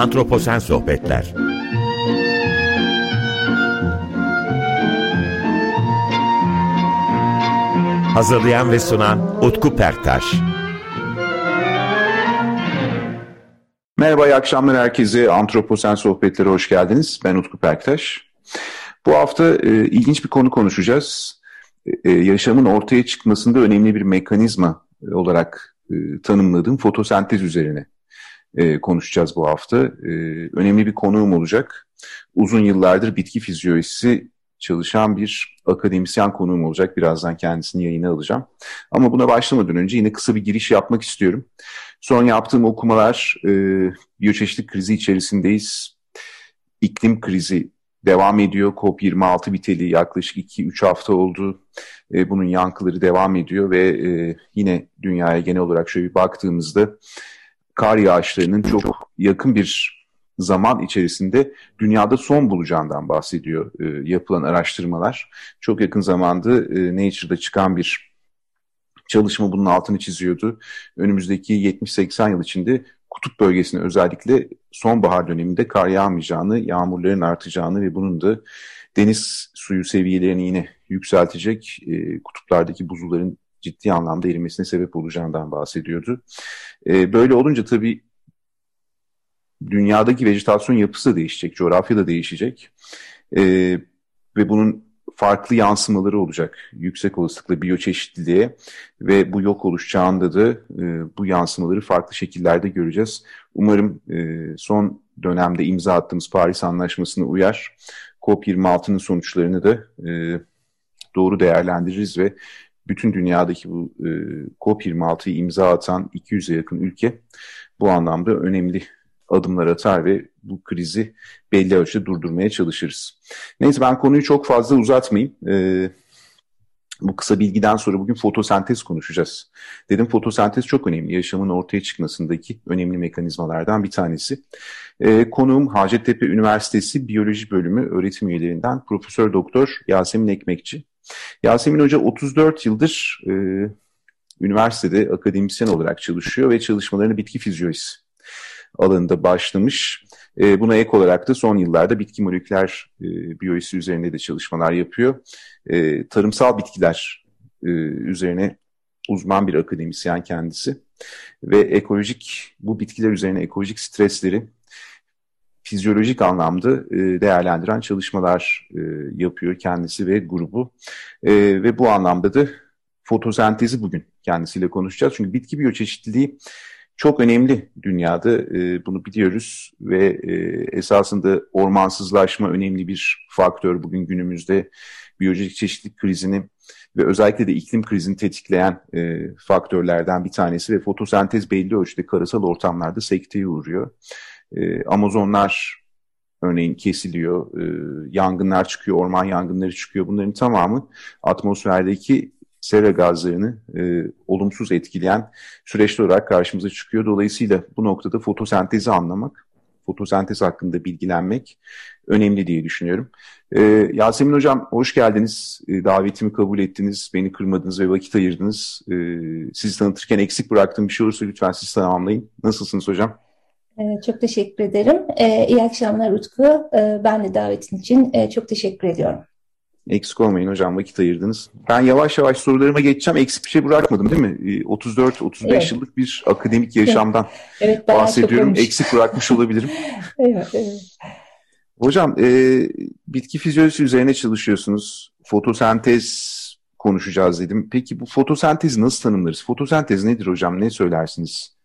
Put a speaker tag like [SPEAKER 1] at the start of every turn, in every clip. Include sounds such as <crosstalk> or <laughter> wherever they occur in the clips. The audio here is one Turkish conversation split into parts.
[SPEAKER 1] Antroposen Sohbetler Hazırlayan ve sunan Utku Perktaş
[SPEAKER 2] Merhaba, iyi akşamlar herkese. Antroposen Sohbetleri hoş geldiniz. Ben Utku Perktaş. Bu hafta e, ilginç bir konu konuşacağız. E, yaşamın ortaya çıkmasında önemli bir mekanizma olarak e, tanımladığım fotosentez üzerine e, konuşacağız bu hafta. E, önemli bir konuğum olacak. Uzun yıllardır bitki fizyolojisi çalışan bir akademisyen konuğum olacak. Birazdan kendisini yayına alacağım. Ama buna başlamadan önce yine kısa bir giriş yapmak istiyorum. Son yaptığım okumalar e, biyoçeşitlik krizi içerisindeyiz. İklim krizi devam ediyor. COP26 biteli yaklaşık 2-3 hafta oldu. E, bunun yankıları devam ediyor ve e, yine dünyaya genel olarak şöyle bir baktığımızda kar yağışlarının çok yakın bir zaman içerisinde dünyada son bulacağından bahsediyor e, yapılan araştırmalar. Çok yakın zamanda e, Nature'da çıkan bir çalışma bunun altını çiziyordu. Önümüzdeki 70-80 yıl içinde kutup bölgesine özellikle sonbahar döneminde kar yağmayacağını, yağmurların artacağını ve bunun da deniz suyu seviyelerini yine yükseltecek, e, kutuplardaki buzulların ciddi anlamda erimesine sebep olacağından bahsediyordu. E, böyle olunca tabii dünyadaki vejetasyon yapısı da değişecek, coğrafya da değişecek e, ve bunun farklı yansımaları olacak yüksek olasılıkla biyoçeşitliliğe ve bu yok oluş çağında da e, bu yansımaları farklı şekillerde göreceğiz. Umarım e, son dönemde imza attığımız Paris Anlaşması'na uyar. COP26'nın sonuçlarını da e, doğru değerlendiririz ve bütün dünyadaki bu e, COP26'yı imza atan 200'e yakın ülke bu anlamda önemli adımlar atar ve bu krizi belli ölçüde durdurmaya çalışırız. Neyse ben konuyu çok fazla uzatmayayım. Ee, bu kısa bilgiden sonra bugün fotosentez konuşacağız. Dedim fotosentez çok önemli. Yaşamın ortaya çıkmasındaki önemli mekanizmalardan bir tanesi. Ee, konuğum Hacettepe Üniversitesi Biyoloji Bölümü öğretim üyelerinden Profesör Doktor Yasemin Ekmekçi. Yasemin Hoca 34 yıldır e, üniversitede akademisyen olarak çalışıyor ve çalışmalarını bitki fizyolojisi alanında başlamış. E, buna ek olarak da son yıllarda bitki moleküler e, biyolojisi üzerinde de çalışmalar yapıyor. E, tarımsal bitkiler e, üzerine uzman bir akademisyen kendisi ve ekolojik bu bitkiler üzerine ekolojik stresleri fizyolojik anlamda e, değerlendiren çalışmalar e, yapıyor kendisi ve grubu. E, ve bu anlamda da fotosentezi bugün kendisiyle konuşacağız. Çünkü bitki biyoçeşitliliği çok önemli dünyada bunu biliyoruz ve esasında ormansızlaşma önemli bir faktör bugün günümüzde biyolojik çeşitlilik krizini ve özellikle de iklim krizini tetikleyen e, faktörlerden bir tanesi ve fotosentez belli ölçüde karasal ortamlarda sekteye uğruyor. E, Amazonlar örneğin kesiliyor, e, yangınlar çıkıyor, orman yangınları çıkıyor. Bunların tamamı atmosferdeki sera gazlarını e, olumsuz etkileyen süreçler olarak karşımıza çıkıyor. Dolayısıyla bu noktada fotosentezi anlamak, fotosentez hakkında bilgilenmek önemli diye düşünüyorum. E, Yasemin Hocam hoş geldiniz. E, davetimi kabul ettiniz, beni kırmadınız ve vakit ayırdınız. E, sizi tanıtırken eksik bıraktığım bir şey olursa lütfen siz tamamlayın. Nasılsınız hocam?
[SPEAKER 3] E, çok teşekkür ederim. Ee, iyi akşamlar Utku. Ee, ben de davetin için e, çok teşekkür ediyorum.
[SPEAKER 2] Eksik olmayın hocam vakit ayırdınız. Ben yavaş yavaş sorularıma geçeceğim. Eksik bir şey bırakmadım değil mi? 34-35 evet. yıllık bir akademik yaşamdan <laughs> evet, bahsediyorum. Eksik bırakmış <laughs> olabilirim. evet, evet. Hocam e, bitki fizyolojisi üzerine çalışıyorsunuz. Fotosentez konuşacağız dedim. Peki bu fotosentezi nasıl tanımlarız? Fotosentez nedir hocam? Ne söylersiniz?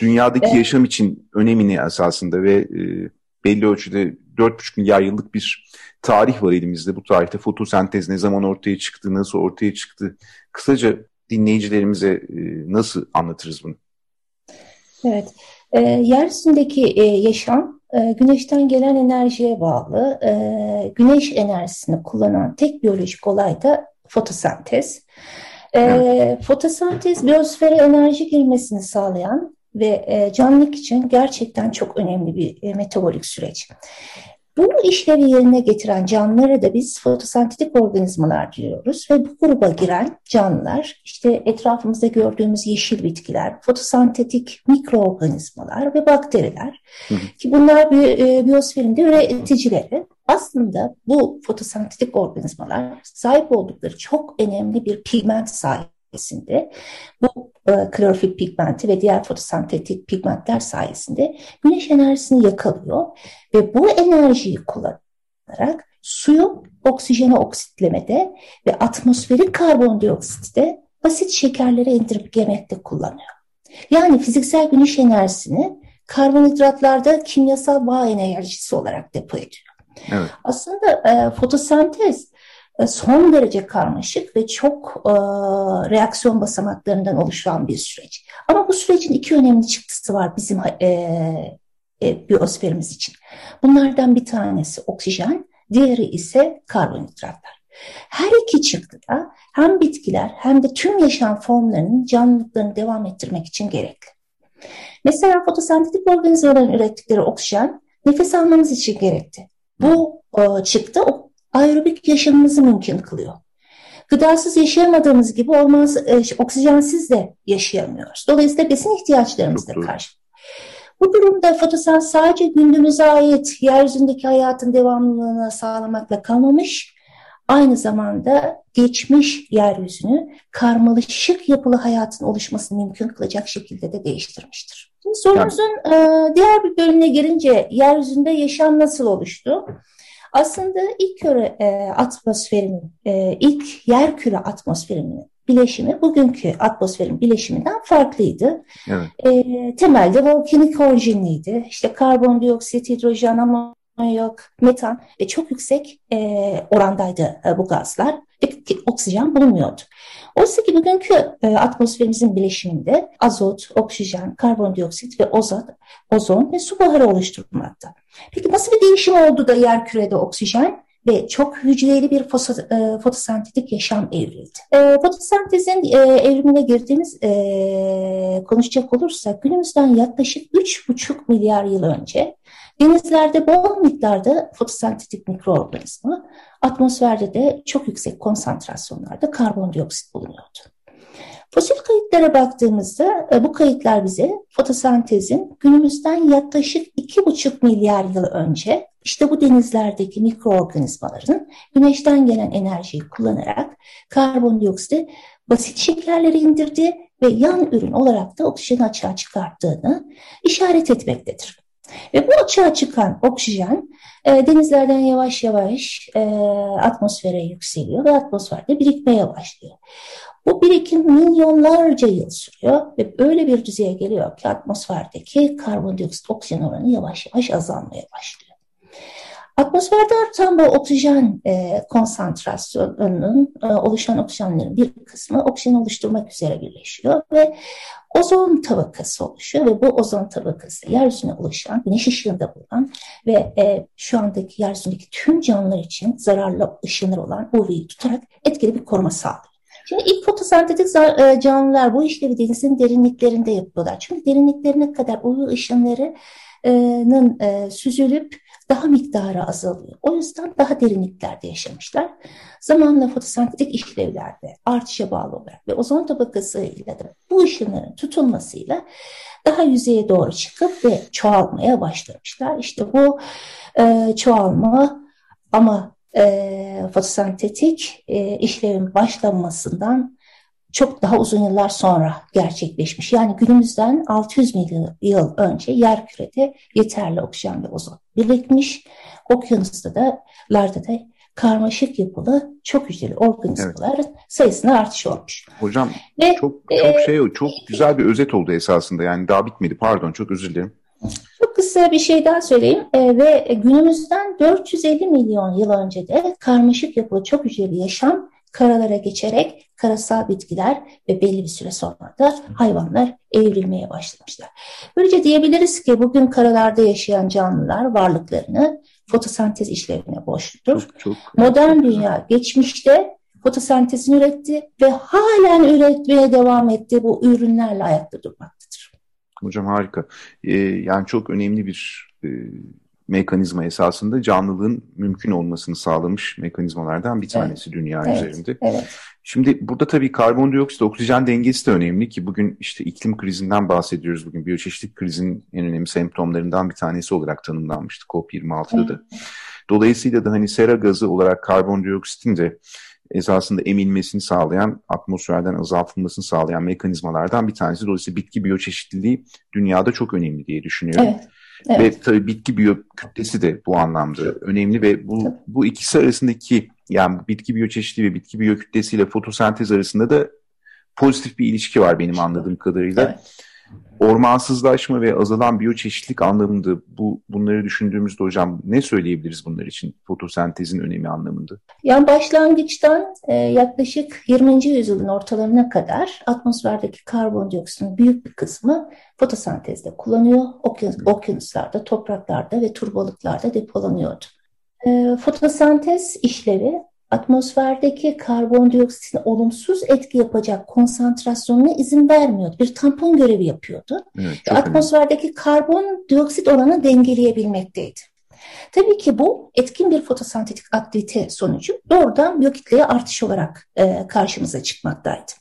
[SPEAKER 2] Dünyadaki evet. yaşam için önemini esasında ve e, belli ölçüde 4,5 milyar yıllık bir tarih var elimizde. Bu tarihte fotosentez ne zaman ortaya çıktı, nasıl ortaya çıktı? Kısaca dinleyicilerimize e, nasıl anlatırız bunu?
[SPEAKER 3] Evet, e, yeryüzündeki e, yaşam e, güneşten gelen enerjiye bağlı. E, güneş enerjisini kullanan tek biyolojik olay da fotosentez. E, evet. Fotosentez biyosfere enerji girmesini sağlayan ve e, canlılık için gerçekten çok önemli bir e, metabolik süreç. Bu işlevi yerine getiren canlılara da biz fotosentetik organizmalar diyoruz ve bu gruba giren canlılar işte etrafımızda gördüğümüz yeşil bitkiler, fotosentetik mikroorganizmalar ve bakteriler hı hı. ki bunlar bir e, biyosferin de üreticileri. Aslında bu fotosentetik organizmalar sahip oldukları çok önemli bir pigment sayesinde bu e, klorofil pigmenti ve diğer fotosentetik pigmentler sayesinde güneş enerjisini yakalıyor ve bu enerjiyi kullanarak suyu oksijene oksitlemede ve atmosferik karbondioksitte basit şekerleri indirip yemekte kullanıyor. Yani fiziksel güneş enerjisini karbonhidratlarda kimyasal bağ enerjisi olarak depo ediyor. Evet. Aslında e, fotosentez son derece karmaşık ve çok e, reaksiyon basamaklarından oluşan bir süreç. Ama bu sürecin iki önemli çıktısı var bizim e, e, biyosferimiz için. Bunlardan bir tanesi oksijen, diğeri ise karbonhidratlar. Her iki çıktıda hem bitkiler hem de tüm yaşam formlarının canlılıklarını devam ettirmek için gerekli. Mesela fotosentetik organizmaların ürettikleri oksijen nefes almamız için gerekli. Bu e, çıktı aerobik yaşamımızı mümkün kılıyor. Gıdasız yaşayamadığımız gibi olmaz, e, oksijensiz de yaşayamıyoruz. Dolayısıyla besin ihtiyaçlarımız da karşı. Bu durumda fotosentez sadece gündüzümüze ait yeryüzündeki hayatın devamlılığını sağlamakla kalmamış, aynı zamanda geçmiş yeryüzünü karmalaşık yapılı hayatın oluşmasını mümkün kılacak şekilde de değiştirmiştir. Şimdi sorumuzun e, diğer bir bölümüne gelince yeryüzünde yaşam nasıl oluştu? Aslında ilk küre e, atmosferin, e, ilk yer küre atmosferinin bileşimi bugünkü atmosferin bileşiminden farklıydı. Evet. E, temelde volkanik orijinliydi. İşte karbondioksit, hidrojen, amonyak, metan ve çok yüksek e, orandaydı e, bu gazlar ve oksijen bulunmuyordu. Oysa ki bugünkü e, atmosferimizin bileşiminde azot, oksijen, karbondioksit ve ozon, ozon ve su buharı oluşturmakta. Peki nasıl bir değişim oldu da yer kürede oksijen ve çok hücreli bir e, fotosentetik yaşam evrildi. E, fotosentezin e, evrimine girdiğimiz e, konuşacak olursak günümüzden yaklaşık 3,5 milyar yıl önce denizlerde bol miktarda fotosentetik mikroorganizma, atmosferde de çok yüksek konsantrasyonlarda karbondioksit bulunuyordu. Fosil kayıtlara baktığımızda e, bu kayıtlar bize fotosentezin günümüzden yaklaşık 2,5 milyar yıl önce işte bu denizlerdeki mikroorganizmaların güneşten gelen enerjiyi kullanarak karbondioksiti basit şekerleri indirdi ve yan ürün olarak da oksijeni açığa çıkarttığını işaret etmektedir. Ve bu açığa çıkan oksijen e, denizlerden yavaş yavaş e, atmosfere yükseliyor ve atmosferde birikmeye başlıyor. Bu birikim milyonlarca yıl sürüyor ve öyle bir düzeye geliyor ki atmosferdeki karbondioksit oksijen oranı yavaş yavaş azalmaya başlıyor. Atmosferde artan bu oksijen e, konsantrasyonunun e, oluşan oksijenlerin bir kısmı oksijen oluşturmak üzere birleşiyor ve ozon tabakası oluşuyor ve bu ozon tabakası yeryüzüne ulaşan, güneş ışığında bulunan ve e, şu andaki yeryüzündeki tüm canlılar için zararlı ışınlar olan UV'yi tutarak etkili bir koruma sağlıyor. Şimdi ilk fotosentetik e, canlılar bu işlevi denizin derinliklerinde yapıyorlar. Çünkü derinliklerine kadar UV ışınlarının e, süzülüp daha miktarı azalıyor. O yüzden daha derinliklerde yaşamışlar. Zamanla fotosentetik işlevlerde artışa bağlı olarak ve ozon tabakasıyla da bu ışınların tutulmasıyla daha yüzeye doğru çıkıp ve çoğalmaya başlamışlar. İşte bu e, çoğalma ama e, fotosentetik e, işlevin başlanmasından çok daha uzun yıllar sonra gerçekleşmiş. Yani günümüzden 600 milyon yıl önce yer kürede yeterli oksijen ve ozon birikmiş. Okyanusta da, larda da karmaşık yapılı çok hücreli organizmaların evet. sayısına artış olmuş.
[SPEAKER 2] Hocam ve, çok çok e, şey çok güzel bir özet oldu esasında. Yani daha bitmedi. Pardon çok özür dilerim.
[SPEAKER 3] Çok kısa bir şey daha söyleyeyim e, ve günümüzden 450 milyon yıl önce de karmaşık yapılı çok hücreli yaşam karalara geçerek karasal bitkiler ve belli bir süre sonra da hayvanlar evrilmeye başlamışlar. Böylece diyebiliriz ki bugün karalarda yaşayan canlılar varlıklarını fotosentez işlevine borçludur. Çok, çok, Modern çok dünya geçmişte fotosentezini üretti ve halen üretmeye devam etti bu ürünlerle ayakta durmaktadır.
[SPEAKER 2] Hocam harika. Ee, yani çok önemli bir e, mekanizma esasında canlılığın mümkün olmasını sağlamış mekanizmalardan bir tanesi evet. dünya evet. üzerinde. Evet. Şimdi burada tabii karbondioksit oksijen dengesi de önemli ki bugün işte iklim krizinden bahsediyoruz. Bugün biyoçeşitlik krizinin en önemli semptomlarından bir tanesi olarak tanımlanmıştı COP26'da evet. da. Dolayısıyla da hani sera gazı olarak karbondioksitin de esasında emilmesini sağlayan, atmosferden azaltılmasını sağlayan mekanizmalardan bir tanesi. Dolayısıyla bitki biyoçeşitliliği dünyada çok önemli diye düşünüyorum. Evet. Evet. Ve tabii bitki biyokütlesi de bu anlamda önemli ve bu, bu ikisi arasındaki yani bitki biyoçeşitliliği ve bitki biyokütlesiyle fotosentez arasında da pozitif bir ilişki var benim anladığım kadarıyla. Evet ormansızlaşma ve azalan biyoçeşitlik anlamında bu bunları düşündüğümüzde hocam ne söyleyebiliriz bunlar için fotosentezin önemi anlamında?
[SPEAKER 3] Yani başlangıçtan e, yaklaşık 20. yüzyılın ortalarına kadar atmosferdeki karbondioksitin büyük bir kısmı fotosentezde kullanıyor. Okyanus, okyanuslarda, topraklarda ve turbalıklarda depolanıyordu. E, fotosentez işlevi atmosferdeki karbondioksitin olumsuz etki yapacak konsantrasyonuna izin vermiyordu. Bir tampon görevi yapıyordu. Evet, atmosferdeki önemli. karbondioksit oranı dengeleyebilmekteydi. Tabii ki bu etkin bir fotosentetik aktivite sonucu doğrudan biyokitleye artış olarak e, karşımıza çıkmaktaydı.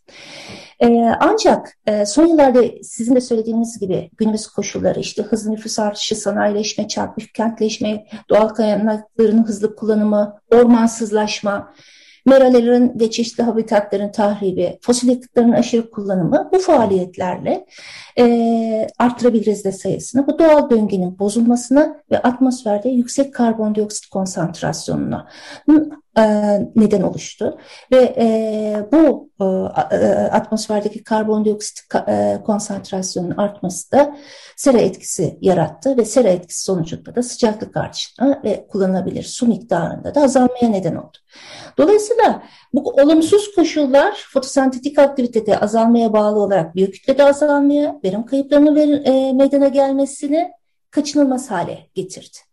[SPEAKER 3] E, ancak e, son yıllarda sizin de söylediğiniz gibi günümüz koşulları işte hızlı nüfus artışı, sanayileşme, çarpık kentleşme, doğal kaynakların hızlı kullanımı, ormansızlaşma, meralerin ve çeşitli habitatların tahribi, fosil yakıtların aşırı kullanımı bu faaliyetlerle e, arttırabiliriz de sayısını. Bu doğal döngünün bozulmasına ve atmosferde yüksek karbondioksit konsantrasyonuna neden oluştu. Ve e, bu e, e, atmosferdeki karbondioksit e, konsantrasyonunun artması da sera etkisi yarattı ve sera etkisi sonucunda da sıcaklık artışına ve kullanılabilir su miktarında da azalmaya neden oldu. Dolayısıyla bu olumsuz koşullar fotosentetik aktivitede azalmaya bağlı olarak biyokütlede azalmaya, verim kayıplarının ver, e, meydana gelmesini kaçınılmaz hale getirdi.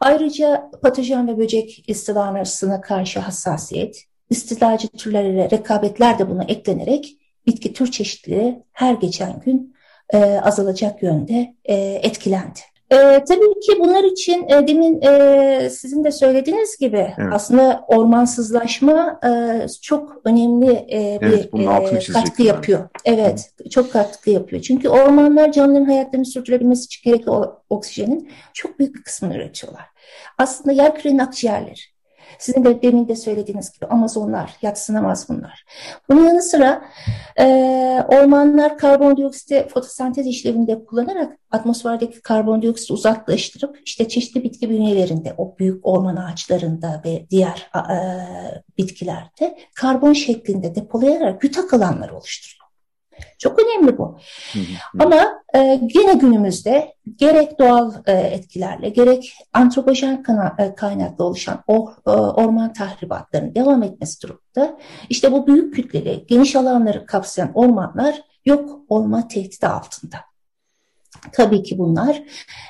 [SPEAKER 3] Ayrıca patojen ve böcek istilalarına karşı hassasiyet, istilacı türleriyle rekabetler de buna eklenerek bitki tür çeşitliliği her geçen gün e, azalacak yönde e, etkilendi. E, tabii ki bunlar için e, demin e, sizin de söylediğiniz gibi evet. aslında ormansızlaşma e, çok önemli e, evet, bir e, katkı yani. yapıyor. Evet, Hı. çok katkı yapıyor. Çünkü ormanlar canlıların hayatlarını sürdürebilmesi için gerekli oksijenin çok büyük bir kısmını üretiyorlar. Aslında yer kürenin akciğerleri. Sizin de demin de söylediğiniz gibi Amazonlar, yatsınamaz bunlar. Bunun yanı sıra e, ormanlar karbondioksiti fotosentez işlevinde kullanarak atmosferdeki karbondioksiti uzaklaştırıp işte çeşitli bitki bünyelerinde, o büyük orman ağaçlarında ve diğer e, bitkilerde karbon şeklinde depolayarak gütak alanları oluşturuyor. Çok önemli bu. Ama e, gene günümüzde gerek doğal e, etkilerle gerek antropojen e, kaynaklı oluşan or, e, orman tahribatlarının devam etmesi durumunda işte bu büyük kütleli geniş alanları kapsayan ormanlar yok olma tehdidi altında. Tabii ki bunlar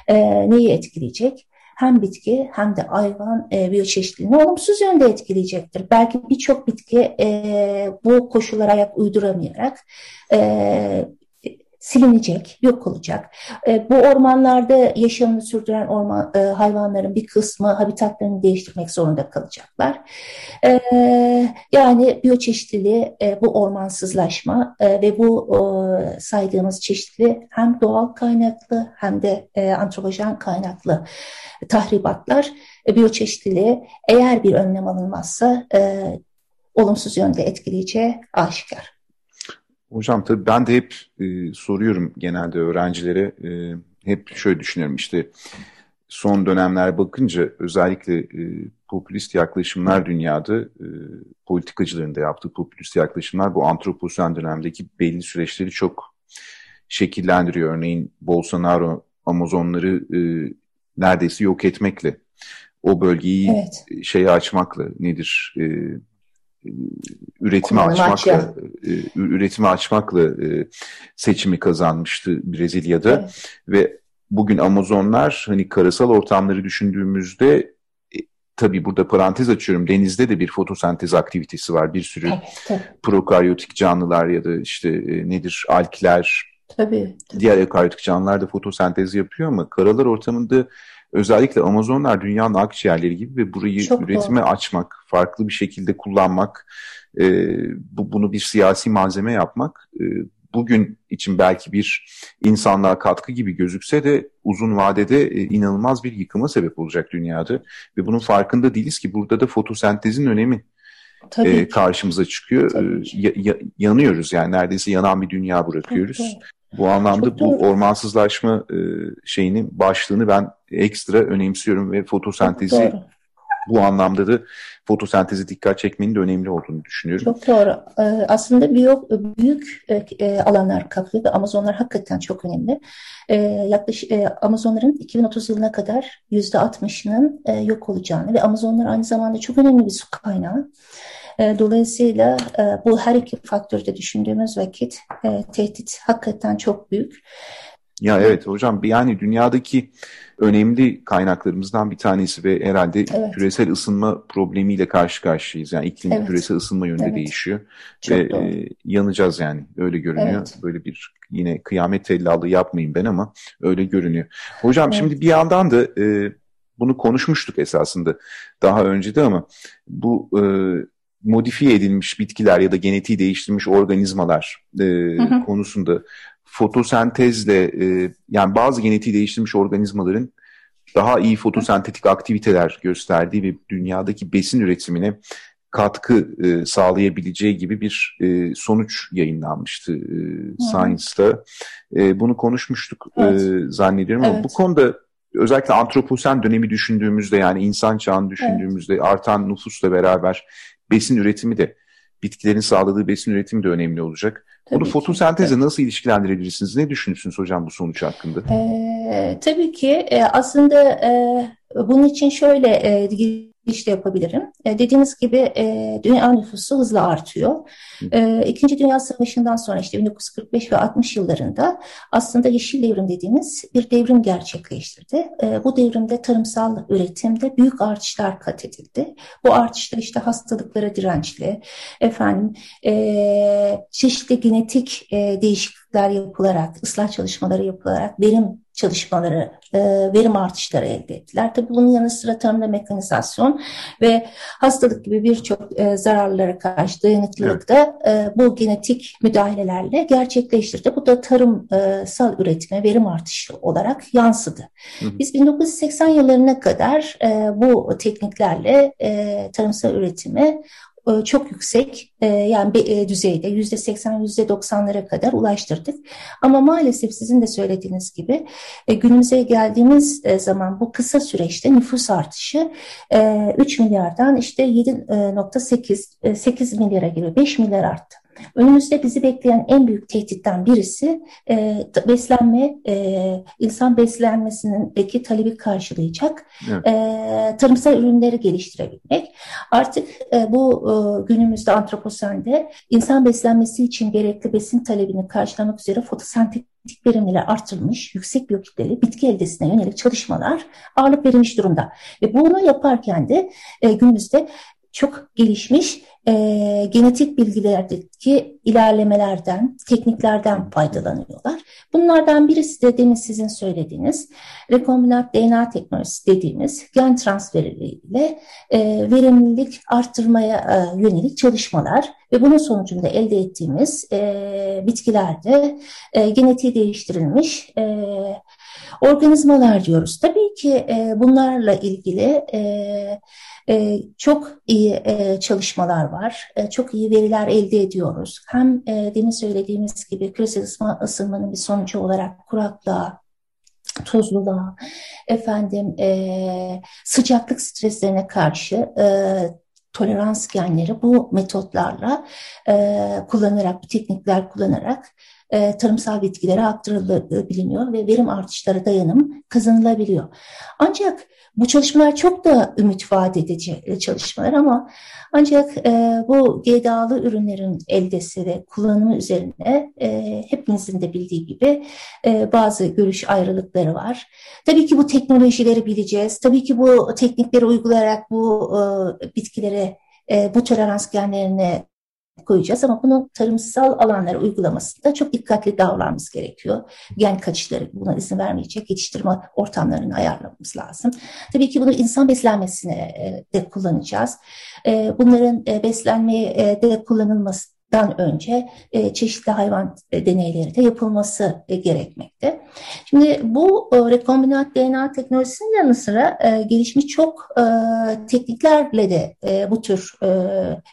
[SPEAKER 3] e, neyi etkileyecek? Hem bitki hem de hayvan e, biyoçeşitliliğini olumsuz yönde etkileyecektir. Belki birçok bitki e, bu koşullara ayak uyduramayarak e, silinecek, yok olacak. E, bu ormanlarda yaşamını sürdüren orman e, hayvanların bir kısmı habitatlarını değiştirmek zorunda kalacaklar. E, yani biyoçeşitliliği, e, bu ormansızlaşma e, ve bu e, saydığımız çeşitli hem doğal kaynaklı hem de e, antropojen kaynaklı tahribatlar e, biyoçeşitliliği eğer bir önlem alınmazsa e, olumsuz yönde etkileyeceği aşikar.
[SPEAKER 2] Hocam tabii ben de hep e, soruyorum genelde öğrencilere. E, hep şöyle düşünüyorum işte son dönemler bakınca özellikle e, popülist yaklaşımlar dünyada e, politikacıların da yaptığı popülist yaklaşımlar bu antroposen dönemdeki belli süreçleri çok şekillendiriyor. Örneğin Bolsonaro Amazonları e, neredeyse yok etmekle o bölgeyi evet. şeye açmakla nedir e, üretimi açmakla e, üretimi açmakla e, seçimi kazanmıştı Brezilya'da evet. ve bugün Amazonlar hani karasal ortamları düşündüğümüzde e, tabii burada parantez açıyorum denizde de bir fotosentez aktivitesi var bir sürü tabii. prokaryotik canlılar ya da işte e, nedir alkler
[SPEAKER 3] tabii,
[SPEAKER 2] tabii. diğer ekaryotik canlılar da fotosentez yapıyor ama karalar ortamında özellikle Amazonlar dünyanın akciğerleri gibi ve burayı Çok üretime doğru. açmak, farklı bir şekilde kullanmak, e, bu, bunu bir siyasi malzeme yapmak e, bugün için belki bir insanlığa katkı gibi gözükse de uzun vadede e, inanılmaz bir yıkıma sebep olacak dünyada ve bunun farkında değiliz ki burada da fotosentezin önemi Tabii e, karşımıza çıkıyor. Tabii ya, ya, yanıyoruz yani neredeyse yanan bir dünya bırakıyoruz. Tabii. Bu anlamda Çok bu doğru. ormansızlaşma e, şeyinin başlığını ben ekstra önemsiyorum ve fotosentezi bu anlamda da fotosentezi dikkat çekmenin de önemli olduğunu düşünüyorum.
[SPEAKER 3] Çok doğru. Ee, aslında büyük, büyük e, alanlar kaplıyor ve Amazonlar hakikaten çok önemli. Yaklaşık e, Amazonların 2030 yılına kadar %60'ının e, yok olacağını ve Amazonlar aynı zamanda çok önemli bir su kaynağı. Ee, dolayısıyla bu her iki faktörde düşündüğümüz vakit tehdit hakikaten çok büyük.
[SPEAKER 2] Ya evet hocam yani dünyadaki önemli kaynaklarımızdan bir tanesi ve herhalde evet. küresel ısınma problemiyle karşı karşıyayız. Yani iklim evet. küresel ısınma yönünde evet. değişiyor Çok ve e, yanacağız yani öyle görünüyor. Evet. Böyle bir yine kıyamet tellallığı yapmayayım ben ama öyle görünüyor. Hocam evet. şimdi bir yandan da e, bunu konuşmuştuk esasında daha önce de ama bu e, modifiye edilmiş bitkiler ya da genetiği değiştirilmiş organizmalar e, hı hı. konusunda fotosentezle e, yani bazı genetiği değiştirmiş organizmaların daha iyi fotosentetik aktiviteler gösterdiği ve dünyadaki besin üretimine katkı e, sağlayabileceği gibi bir e, sonuç yayınlanmıştı e, Science'da. E, bunu konuşmuştuk e, evet. e, zannediyorum evet. ama bu konuda özellikle antroposen dönemi düşündüğümüzde yani insan çağını düşündüğümüzde evet. artan nüfusla beraber besin üretimi de bitkilerin sağladığı besin üretimi de önemli olacak. Tabii Bunu fotosenteze nasıl ilişkilendirebilirsiniz? Ne düşünüyorsunuz hocam bu sonuç hakkında?
[SPEAKER 3] Ee, tabii ki e, aslında e, bunun için şöyle e, işte yapabilirim. E, dediğiniz gibi e, dünya nüfusu hızla artıyor. E, İkinci Dünya Savaşı'ndan sonra işte 1945 ve 60 yıllarında aslında yeşil devrim dediğimiz bir devrim gerçekleştirdi. E, bu devrimde tarımsal üretimde büyük artışlar kat edildi. Bu artışlar işte hastalıklara dirençli, efendim e, çeşitli genetik e, değişiklikler yapılarak, ıslah çalışmaları yapılarak verim çalışmaları, e, verim artışları elde ettiler. Tabii bunun yanı sıra tarımda mekanizasyon ve hastalık gibi birçok e, zararlara karşı dayanıklılık da e, bu genetik müdahalelerle gerçekleştirdi. Bu da tarımsal üretime verim artışı olarak yansıdı. Hı hı. Biz 1980 yıllarına kadar bu tekniklerle tarımsal üretime e, çok yüksek e, yani e, düzeyde yüzde seksen yüzde doksanlara kadar ulaştırdık. Ama maalesef sizin de söylediğiniz gibi günümüze geldiğimiz zaman bu kısa süreçte nüfus artışı 3 milyardan işte 7.8 8 milyara geliyor 5 milyar arttı. Önümüzde bizi bekleyen en büyük tehditten birisi e, beslenme, e, insan beslenmesindeki talebi karşılayacak evet. e, tarımsal ürünleri geliştirebilmek. Artık e, bu e, günümüzde antroposende insan beslenmesi için gerekli besin talebini karşılamak üzere fotosentetik verimliler artırılmış, yüksek biyokütleli bitki eldesine yönelik çalışmalar ağırlık verilmiş durumda. Ve bunu yaparken de e, günümüzde çok gelişmiş e, genetik bilgilerdeki ilerlemelerden, tekniklerden faydalanıyorlar. Bunlardan birisi de demin sizin söylediğiniz rekombinant DNA teknolojisi dediğimiz gen transferiyle e, verimlilik arttırmaya e, yönelik çalışmalar ve bunun sonucunda elde ettiğimiz e, bitkilerde e, genetiği değiştirilmiş e, organizmalar diyoruz. Tabii ki e, bunlarla ilgili e, e, çok iyi e, çalışmalar var, e, çok iyi veriler elde ediyoruz. Hem e, demin söylediğimiz gibi küresel ısınma, ısınmanın bir sonucu olarak kuraklığa, tozluluğa, efendim e, sıcaklık streslerine karşı e, tolerans genleri bu metotlarla e, kullanarak, bu teknikler kullanarak e, tarımsal bitkilere aktarılabiliyor ve verim artışları dayanım kazanılabiliyor. Ancak bu çalışmalar çok da ümit vaat edici e, çalışmalar ama ancak e, bu GDA'lı ürünlerin eldesi ve kullanımı üzerine e, hepinizin de bildiği gibi e, bazı görüş ayrılıkları var. Tabii ki bu teknolojileri bileceğiz. Tabii ki bu teknikleri uygulayarak bu e, bitkilere e, bu tolerans genlerini koyacağız ama bunun tarımsal alanlara uygulamasında çok dikkatli davranmamız gerekiyor. Gen kaçışları buna izin vermeyecek yetiştirme ortamlarını ayarlamamız lazım. Tabii ki bunu insan beslenmesine e, de kullanacağız. E, bunların e, beslenmeye de kullanılması dan önce e, çeşitli hayvan e, deneyleri de yapılması e, gerekmekte. Şimdi bu rekombinant DNA teknolojisinin yanı sıra gelişmiş çok tekniklerle de bu tür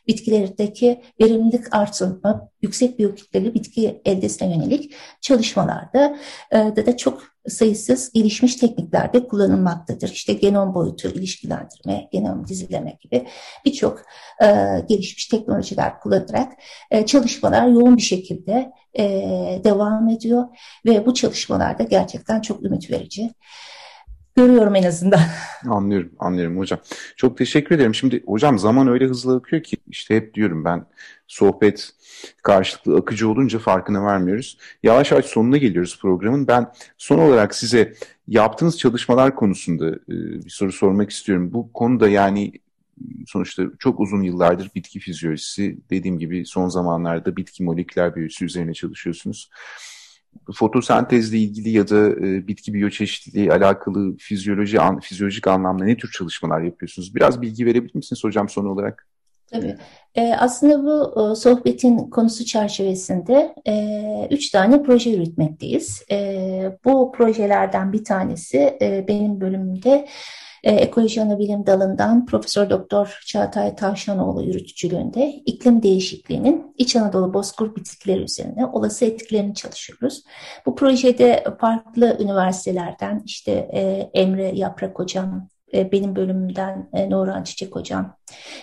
[SPEAKER 3] bitkilerdeki verimlilik artırma, yüksek biyokütleli bitki eldesine yönelik çalışmalarda e, da, da çok sayısız gelişmiş tekniklerde kullanılmaktadır. İşte genom boyutu ilişkilendirme, genom dizileme gibi birçok e, gelişmiş teknolojiler kullanarak e, çalışmalar yoğun bir şekilde e, devam ediyor ve bu çalışmalarda gerçekten çok ümit verici görüyorum en azından. <laughs>
[SPEAKER 2] Anlıyorum, anlıyorum hocam. Çok teşekkür ederim. Şimdi hocam zaman öyle hızlı akıyor ki işte hep diyorum ben sohbet karşılıklı akıcı olunca farkına vermiyoruz. Yavaş yavaş sonuna geliyoruz programın. Ben son olarak size yaptığınız çalışmalar konusunda e, bir soru sormak istiyorum. Bu konuda yani sonuçta çok uzun yıllardır bitki fizyolojisi, dediğim gibi son zamanlarda bitki moleküler biyolojisi üzerine çalışıyorsunuz fotosentezle ilgili ya da e, bitki biyoçeşitliliği alakalı fizyoloji an, fizyolojik anlamda ne tür çalışmalar yapıyorsunuz? Biraz bilgi verebilir misiniz hocam son olarak?
[SPEAKER 3] Tabii. E, aslında bu e, sohbetin konusu çerçevesinde e, üç tane proje yürütmekteyiz. E, bu projelerden bir tanesi e, benim bölümümde e, Ekoloji Anabilim Dalı'ndan Profesör Doktor Çağatay Tavşanoğlu yürütücülüğünde iklim değişikliğinin İç Anadolu bozkır bitkileri üzerine olası etkilerini çalışıyoruz. Bu projede farklı üniversitelerden işte e, Emre Yaprak Hocam, e, benim bölümümden e, Nurhan Çiçek Hocam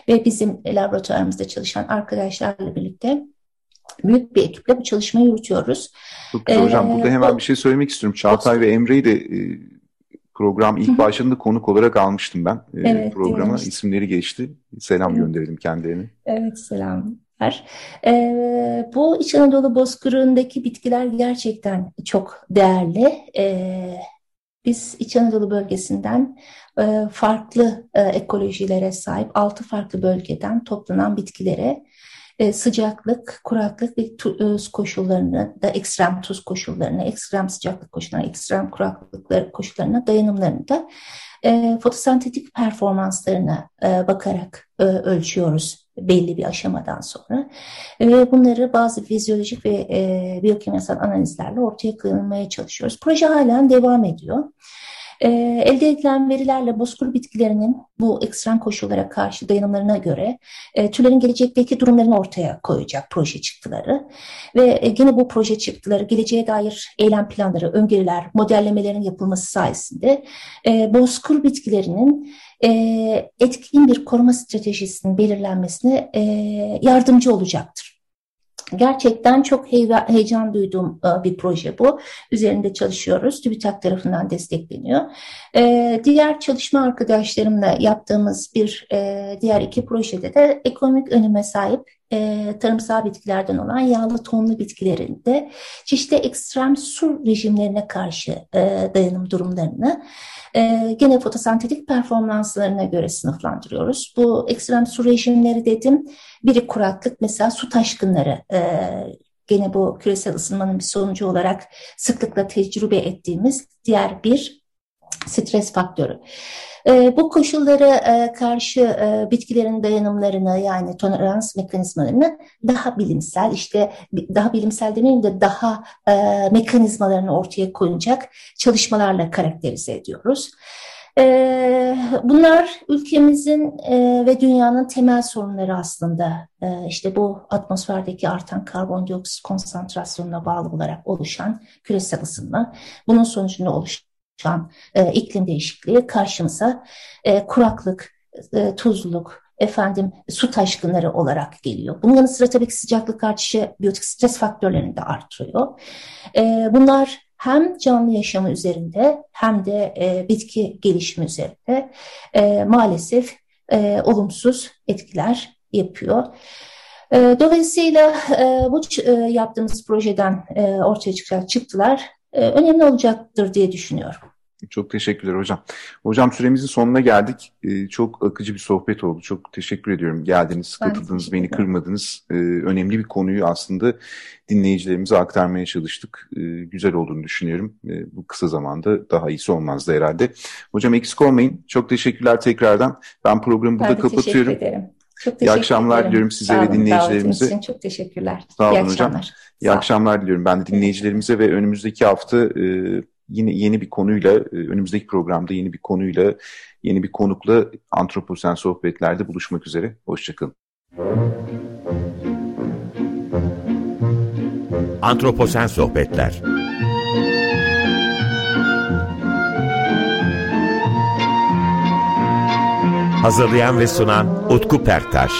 [SPEAKER 3] ve bizim laboratuvarımızda çalışan arkadaşlarla birlikte büyük bir ekiple bu çalışmayı yürütüyoruz.
[SPEAKER 2] Çok güzel hocam. Burada hemen bir şey söylemek istiyorum. Çağatay ve Emre'yi de program ilk başında konuk olarak almıştım ben e, evet, programa. Evet. İsimleri geçti. Selam evet. gönderelim kendilerine.
[SPEAKER 3] Evet selamlar. Ee, bu İç Anadolu Bozkırı'ndaki bitkiler gerçekten çok değerli. Ee, biz İç Anadolu bölgesinden e, farklı e, ekolojilere sahip altı farklı bölgeden toplanan bitkilere e, sıcaklık, kuraklık ve tuz koşullarını da ekstrem tuz koşullarına, ekstrem sıcaklık koşullarına, ekstrem kuraklıklar koşullarına dayanımlarını da e, fotosentetik performanslarına e, bakarak e, ölçüyoruz belli bir aşamadan sonra. Bunları bazı fizyolojik ve e, biyokimyasal analizlerle ortaya koymaya çalışıyoruz. Proje halen devam ediyor. E, elde edilen verilerle bozkır bitkilerinin bu ekstrem koşullara karşı dayanımlarına göre e, türlerin gelecekteki durumlarını ortaya koyacak proje çıktıları ve e, yine bu proje çıktıları geleceğe dair eylem planları, öngörüler, modellemelerin yapılması sayesinde e, bozkır bitkilerinin e, etkin bir koruma stratejisinin belirlenmesine e, yardımcı olacaktır. Gerçekten çok heyecan duyduğum e, bir proje bu. Üzerinde çalışıyoruz. TÜBİTAK tarafından destekleniyor. E, diğer çalışma arkadaşlarımla yaptığımız bir e, diğer iki projede de ekonomik öneme sahip tarımsal bitkilerden olan yağlı tonlu bitkilerinde çeşitli ekstrem su rejimlerine karşı dayanım durumlarını gene fotosentetik performanslarına göre sınıflandırıyoruz. Bu ekstrem su rejimleri dedim biri kuraklık mesela su taşkınları e, gene bu küresel ısınmanın bir sonucu olarak sıklıkla tecrübe ettiğimiz diğer bir stres faktörü. E, bu koşullara e, karşı e, bitkilerin dayanımlarını yani tolerans mekanizmalarını daha bilimsel işte daha bilimsel demeyeyim de daha e, mekanizmalarını ortaya koyacak çalışmalarla karakterize ediyoruz. Ee, bunlar ülkemizin ve dünyanın temel sorunları aslında. Ee, işte bu atmosferdeki artan karbondioksit konsantrasyonuna bağlı olarak oluşan küresel ısınma. Bunun sonucunda oluşan e, iklim değişikliği karşımıza e, kuraklık, tuzluluk, efendim su taşkınları olarak geliyor. Bunun yanı sıra tabii ki sıcaklık artışı biyotik stres faktörlerini de artırıyor. bunlar hem canlı yaşamı üzerinde hem de e, bitki gelişimi üzerinde e, maalesef e, olumsuz etkiler yapıyor. E, dolayısıyla e, bu e, yaptığımız projeden e, ortaya çıkacak çıktılar e, önemli olacaktır diye düşünüyorum.
[SPEAKER 2] Çok teşekkürler hocam. Hocam süremizin sonuna geldik. Ee, çok akıcı bir sohbet oldu. Çok teşekkür ediyorum. Geldiniz, katıldınız, beni kırmadınız. Ee, önemli bir konuyu aslında dinleyicilerimize aktarmaya çalıştık. Ee, güzel olduğunu düşünüyorum. Ee, bu kısa zamanda daha iyisi olmazdı herhalde. Hocam eksik olmayın. Çok teşekkürler tekrardan. Ben programı burada ben kapatıyorum.
[SPEAKER 3] Teşekkür ederim.
[SPEAKER 2] Çok teşekkür İyi akşamlar ederim. diliyorum size ve dinleyicilerimize.
[SPEAKER 3] Çok teşekkürler.
[SPEAKER 2] Sağ olun İyi hocam. Akşamlar. İyi akşamlar diliyorum. Ben de dinleyicilerimize ve önümüzdeki hafta e, yine yeni bir konuyla, e, önümüzdeki programda yeni bir konuyla, yeni bir konukla Antroposen Sohbetler'de buluşmak üzere. Hoşçakalın.
[SPEAKER 1] Antroposen Sohbetler Hazırlayan ve sunan Utku Perktaş